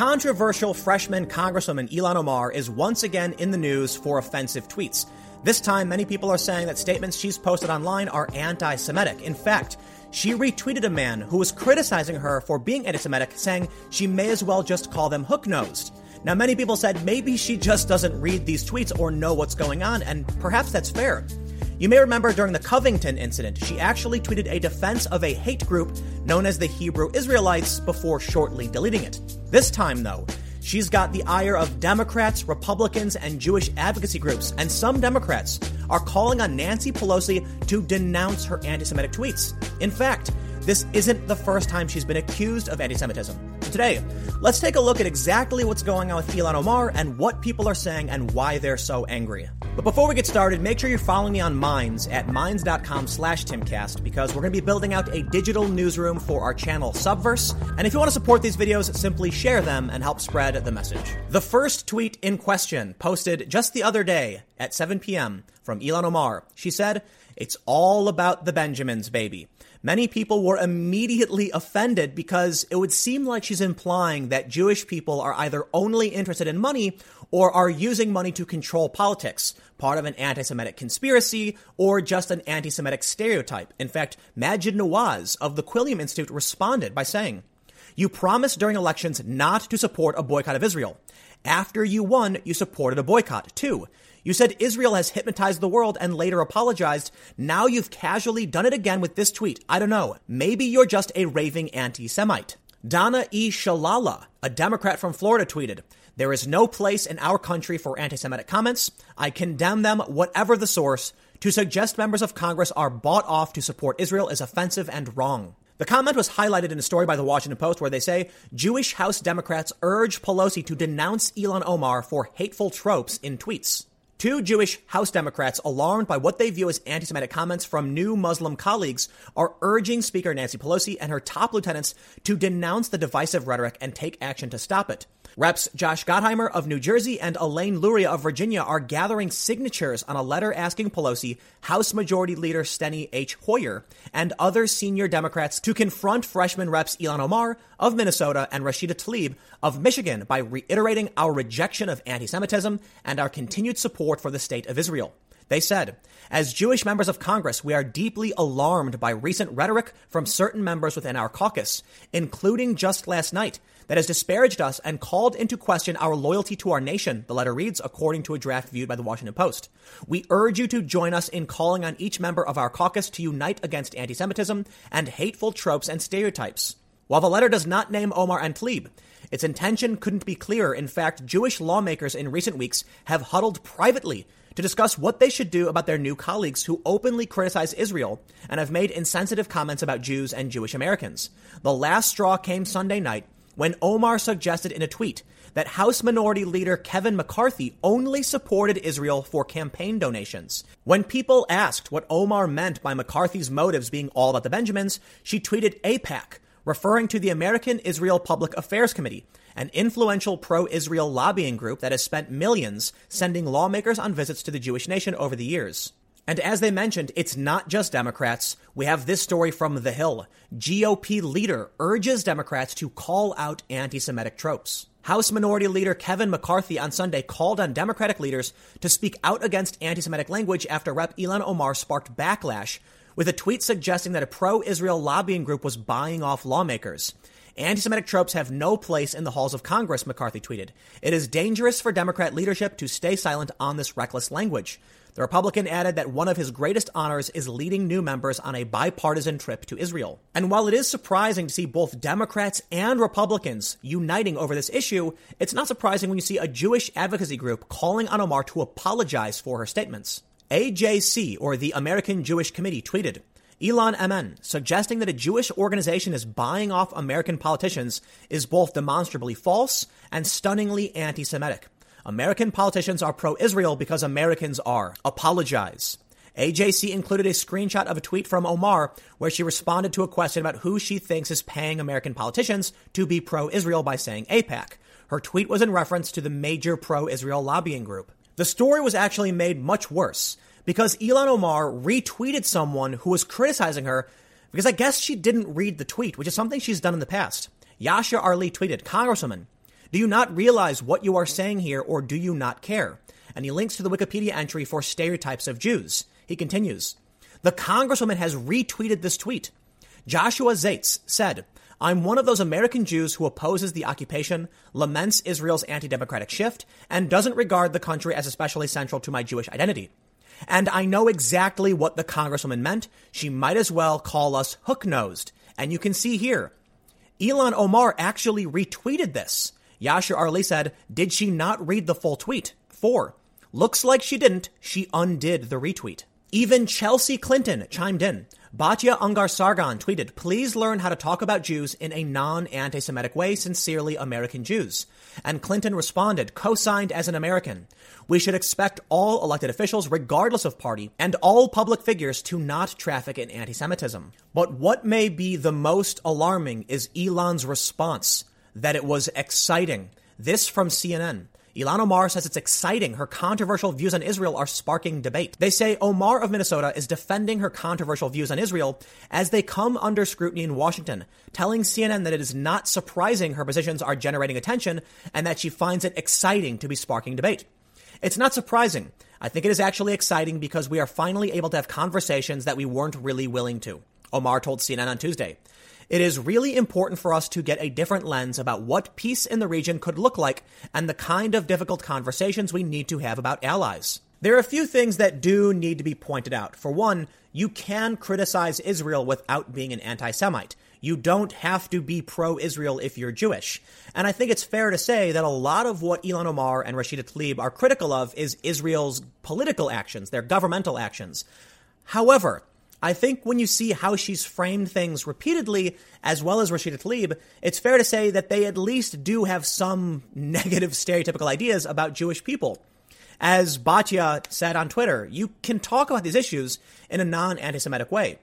controversial freshman Congresswoman Ilhan Omar is once again in the news for offensive tweets. This time, many people are saying that statements she's posted online are anti Semitic. In fact, she retweeted a man who was criticizing her for being anti Semitic, saying she may as well just call them hook nosed. Now, many people said maybe she just doesn't read these tweets or know what's going on, and perhaps that's fair. You may remember during the Covington incident, she actually tweeted a defense of a hate group known as the Hebrew Israelites before shortly deleting it. This time, though, she's got the ire of Democrats, Republicans, and Jewish advocacy groups, and some Democrats are calling on Nancy Pelosi to denounce her anti Semitic tweets. In fact, this isn't the first time she's been accused of anti Semitism. Today, let's take a look at exactly what's going on with Ilhan Omar and what people are saying and why they're so angry. But before we get started, make sure you're following me on Minds at minds.com slash timcast because we're going to be building out a digital newsroom for our channel Subverse. And if you want to support these videos, simply share them and help spread the message. The first tweet in question, posted just the other day at 7 p.m. from Ilhan Omar, she said, It's all about the Benjamins, baby. Many people were immediately offended because it would seem like she's implying that Jewish people are either only interested in money or are using money to control politics, part of an anti Semitic conspiracy or just an anti Semitic stereotype. In fact, Maajid Nawaz of the Quilliam Institute responded by saying, You promised during elections not to support a boycott of Israel. After you won, you supported a boycott, too. You said Israel has hypnotized the world and later apologized. Now you've casually done it again with this tweet. I don't know. Maybe you're just a raving anti Semite. Donna E. Shalala, a Democrat from Florida, tweeted, There is no place in our country for anti Semitic comments. I condemn them, whatever the source. To suggest members of Congress are bought off to support Israel is offensive and wrong. The comment was highlighted in a story by the Washington Post where they say Jewish House Democrats urge Pelosi to denounce Ilhan Omar for hateful tropes in tweets. Two Jewish House Democrats, alarmed by what they view as anti Semitic comments from new Muslim colleagues, are urging Speaker Nancy Pelosi and her top lieutenants to denounce the divisive rhetoric and take action to stop it. Reps Josh Gottheimer of New Jersey and Elaine Luria of Virginia are gathering signatures on a letter asking Pelosi, House Majority Leader Steny H. Hoyer, and other senior Democrats to confront freshman reps Ilhan Omar of Minnesota and Rashida Tlaib of Michigan by reiterating our rejection of anti Semitism and our continued support for the state of Israel. They said, as Jewish members of Congress, we are deeply alarmed by recent rhetoric from certain members within our caucus, including just last night, that has disparaged us and called into question our loyalty to our nation, the letter reads, according to a draft viewed by the Washington Post. We urge you to join us in calling on each member of our caucus to unite against anti Semitism and hateful tropes and stereotypes. While the letter does not name Omar and Tlaib, its intention couldn't be clearer. In fact, Jewish lawmakers in recent weeks have huddled privately to discuss what they should do about their new colleagues who openly criticize Israel and have made insensitive comments about Jews and Jewish Americans. The last straw came Sunday night when Omar suggested in a tweet that House Minority Leader Kevin McCarthy only supported Israel for campaign donations. When people asked what Omar meant by McCarthy's motives being all about the Benjamins, she tweeted AIPAC, referring to the American Israel Public Affairs Committee, an influential pro Israel lobbying group that has spent millions sending lawmakers on visits to the Jewish nation over the years. And as they mentioned, it's not just Democrats. We have this story from The Hill. GOP leader urges Democrats to call out anti Semitic tropes. House Minority Leader Kevin McCarthy on Sunday called on Democratic leaders to speak out against anti Semitic language after Rep. Ilhan Omar sparked backlash with a tweet suggesting that a pro Israel lobbying group was buying off lawmakers. Anti Semitic tropes have no place in the halls of Congress, McCarthy tweeted. It is dangerous for Democrat leadership to stay silent on this reckless language. The Republican added that one of his greatest honors is leading new members on a bipartisan trip to Israel. And while it is surprising to see both Democrats and Republicans uniting over this issue, it's not surprising when you see a Jewish advocacy group calling on Omar to apologize for her statements. AJC, or the American Jewish Committee, tweeted, Ilhan Omar, suggesting that a Jewish organization is buying off American politicians is both demonstrably false and stunningly anti Semitic. American politicians are pro Israel because Americans are. Apologize. AJC included a screenshot of a tweet from Omar where she responded to a question about who she thinks is paying American politicians to be pro Israel by saying AIPAC. Her tweet was in reference to the major pro Israel lobbying group. The story was actually made much worse because Ilhan Omar retweeted someone who was criticizing her because I guess she didn't read the tweet, which is something she's done in the past. Yashar Ali tweeted, Congresswoman, Do you not realize what you are saying here, or do you not care? And he links to the Wikipedia entry for stereotypes of Jews. He continues, the Congresswoman has retweeted this tweet. Joshua Zeitz said, I'm one of those American Jews who opposes the occupation, laments Israel's anti-democratic shift, and doesn't regard the country as especially central to my Jewish identity. And I know exactly what the Congresswoman meant. She might as well call us hook-nosed. And you can see here, Ilhan Omar actually retweeted this. Yashar Ali said, did she not read the full tweet? Four. Looks like she didn't. She undid the retweet. Even Chelsea Clinton chimed in. Batya Ungar Sargon tweeted, please learn how to talk about Jews in a non-anti-Semitic way, sincerely American Jews. And Clinton responded, co-signed as an American. We should expect all elected officials, regardless of party, and all public figures to not traffic in anti-Semitism. But what may be the most alarming is Ilhan's response, that it was exciting. This from CNN. Ilhan Omar says it's exciting. Her controversial views on Israel are sparking debate. They say Omar of Minnesota is defending her controversial views on Israel as they come under scrutiny in Washington, telling CNN that it is not surprising her positions are generating attention and that she finds it exciting to be sparking debate. It's not surprising. I think it is actually exciting because we are finally able to have conversations that we weren't really willing to. Omar told CNN on Tuesday. It is really important for us to get a different lens about what peace in the region could look like and the kind of difficult conversations we need to have about allies. There are a few things that do need to be pointed out. For one, you can criticize Israel without being an anti-Semite. You don't have to be pro-Israel if you're Jewish. And I think it's fair to say that a lot of what Ilhan Omar and Rashida Tlaib are critical of is Israel's political actions, their governmental actions. However, I think when you see how she's framed things repeatedly, as well as Rashida Tlaib, it's fair to say that they at least do have some negative stereotypical ideas about Jewish people. As Batya said on Twitter, you can talk about these issues in a non-anti-Semitic way.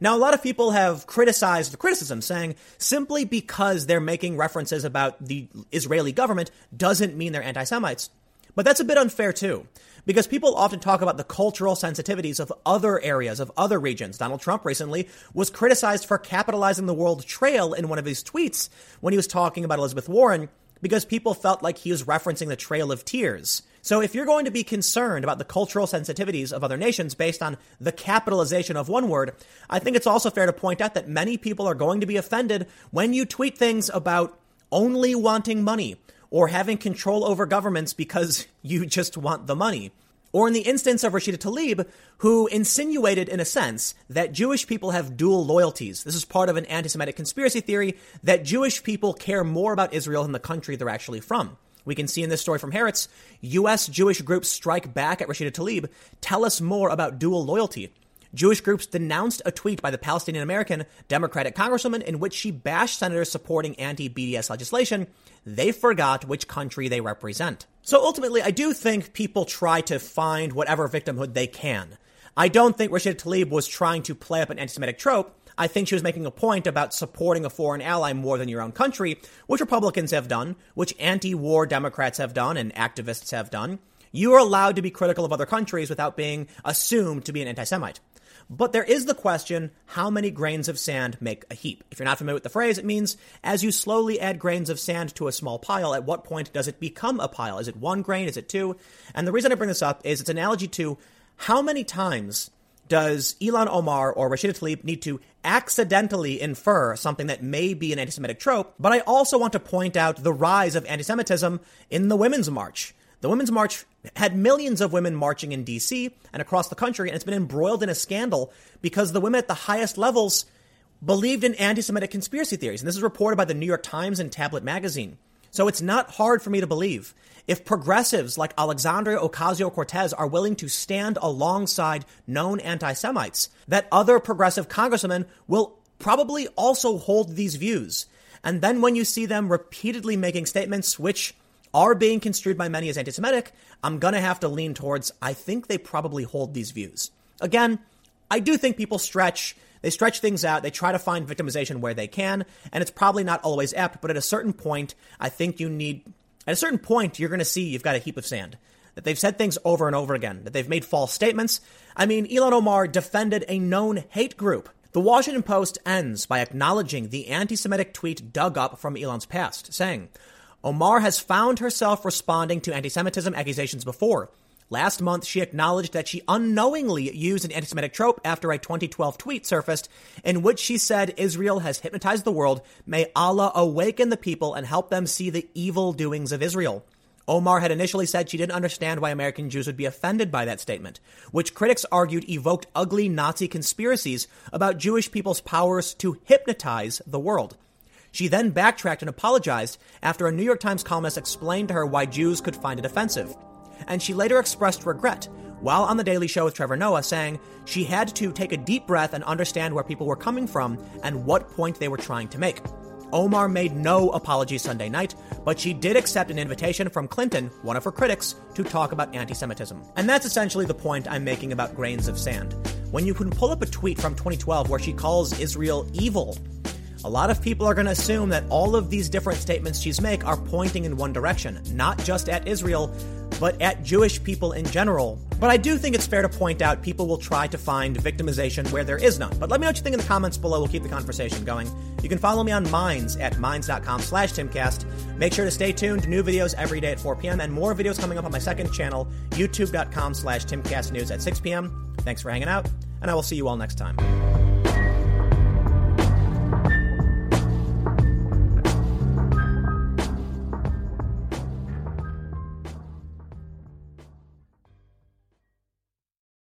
Now, a lot of people have criticized the criticism, saying simply because they're making references about the Israeli government doesn't mean they're anti-Semites. But that's a bit unfair too because people often talk about the cultural sensitivities of other areas, of other regions. Donald Trump recently was criticized for capitalizing the World Trail in one of his tweets when he was talking about Elizabeth Warren because people felt like he was referencing the Trail of Tears. So if you're going to be concerned about the cultural sensitivities of other nations based on the capitalization of one word, I think it's also fair to point out that many people are going to be offended when you tweet things about only wanting money or having control over governments because you just want the money. Or in the instance of Rashida Tlaib, who insinuated, in a sense, that Jewish people have dual loyalties. This is part of an anti Semitic conspiracy theory that Jewish people care more about Israel than the country they're actually from. We can see in this story from Haaretz, U.S. Jewish groups strike back at Rashida Tlaib. Tell us more about dual loyalty. Jewish groups denounced a tweet by the Palestinian American Democratic Congresswoman in which she bashed senators supporting anti BDS legislation. They forgot which country they represent. So ultimately, I do think people try to find whatever victimhood they can. I don't think Rashida Tlaib was trying to play up an anti Semitic trope. I think she was making a point about supporting a foreign ally more than your own country, which Republicans have done, which anti war Democrats have done, and activists have done. You are allowed to be critical of other countries without being assumed to be an anti Semite. But there is the question, how many grains of sand make a heap? If you're not familiar with the phrase, it means as you slowly add grains of sand to a small pile, at what point does it become a pile? Is it one grain? Is it two? And the reason I bring this up is it's an analogy to how many times does Ilhan Omar or Rashida Tlaib need to accidentally infer something that may be an anti-Semitic trope? But I also want to point out the rise of anti-Semitism in the Women's March. The Women's March had millions of women marching in DC and across the country, and it's been embroiled in a scandal because the women at the highest levels believed in anti-Semitic conspiracy theories. And this is reported by the New York Times and Tablet magazine. So it's not hard for me to believe if progressives like Alexandria Ocasio-Cortez are willing to stand alongside known anti-Semites, that other progressive congressmen will probably also hold these views. And then when you see them repeatedly making statements which are being construed by many as anti Semitic, I'm going to have to lean towards I think they probably hold these views. Again, I do think people stretch. They stretch things out. They try to find victimization where they can, and it's probably not always apt. But at a certain point, I think you need. At a certain point, you're going to see you've got a heap of sand. That they've said things over and over again. That they've made false statements. I mean, Ilhan Omar defended a known hate group. The Washington Post ends by acknowledging the anti-Semitic tweet dug up from Ilhan's past, saying, Omar has found herself responding to anti Semitism accusations before. Last month, she acknowledged that she unknowingly used an anti Semitic trope after a 2012 tweet surfaced in which she said Israel has hypnotized the world. May Allah awaken the people and help them see the evil doings of Israel. Omar had initially said she didn't understand why American Jews would be offended by that statement, which critics argued evoked ugly Nazi conspiracies about Jewish people's powers to hypnotize the world. She then backtracked and apologized after a New York Times columnist explained to her why Jews could find it offensive and she later expressed regret while on The Daily Show with Trevor Noah, saying she had to take a deep breath and understand where people were coming from and what point they were trying to make. Omar made no apology Sunday night, but she did accept an invitation from Clinton, one of her critics, to talk about anti Semitism. And that's essentially the point I'm making about grains of sand. When you can pull up a tweet from 2012 where she calls Israel evil, a lot of people are going to assume that all of these different statements she's make are pointing in one direction, not just at Israel, but at Jewish people in general. But I do think it's fair to point out people will try to find victimization where there is none. But let me know what you think in the comments below. We'll keep the conversation going. You can follow me on Minds at minds.com slash timcast. Make sure to stay tuned. New videos every day at 4 p.m. and more videos coming up on my second channel, youtube.com slash timcastnews at 6 p.m. Thanks for hanging out, and I will see you all next time.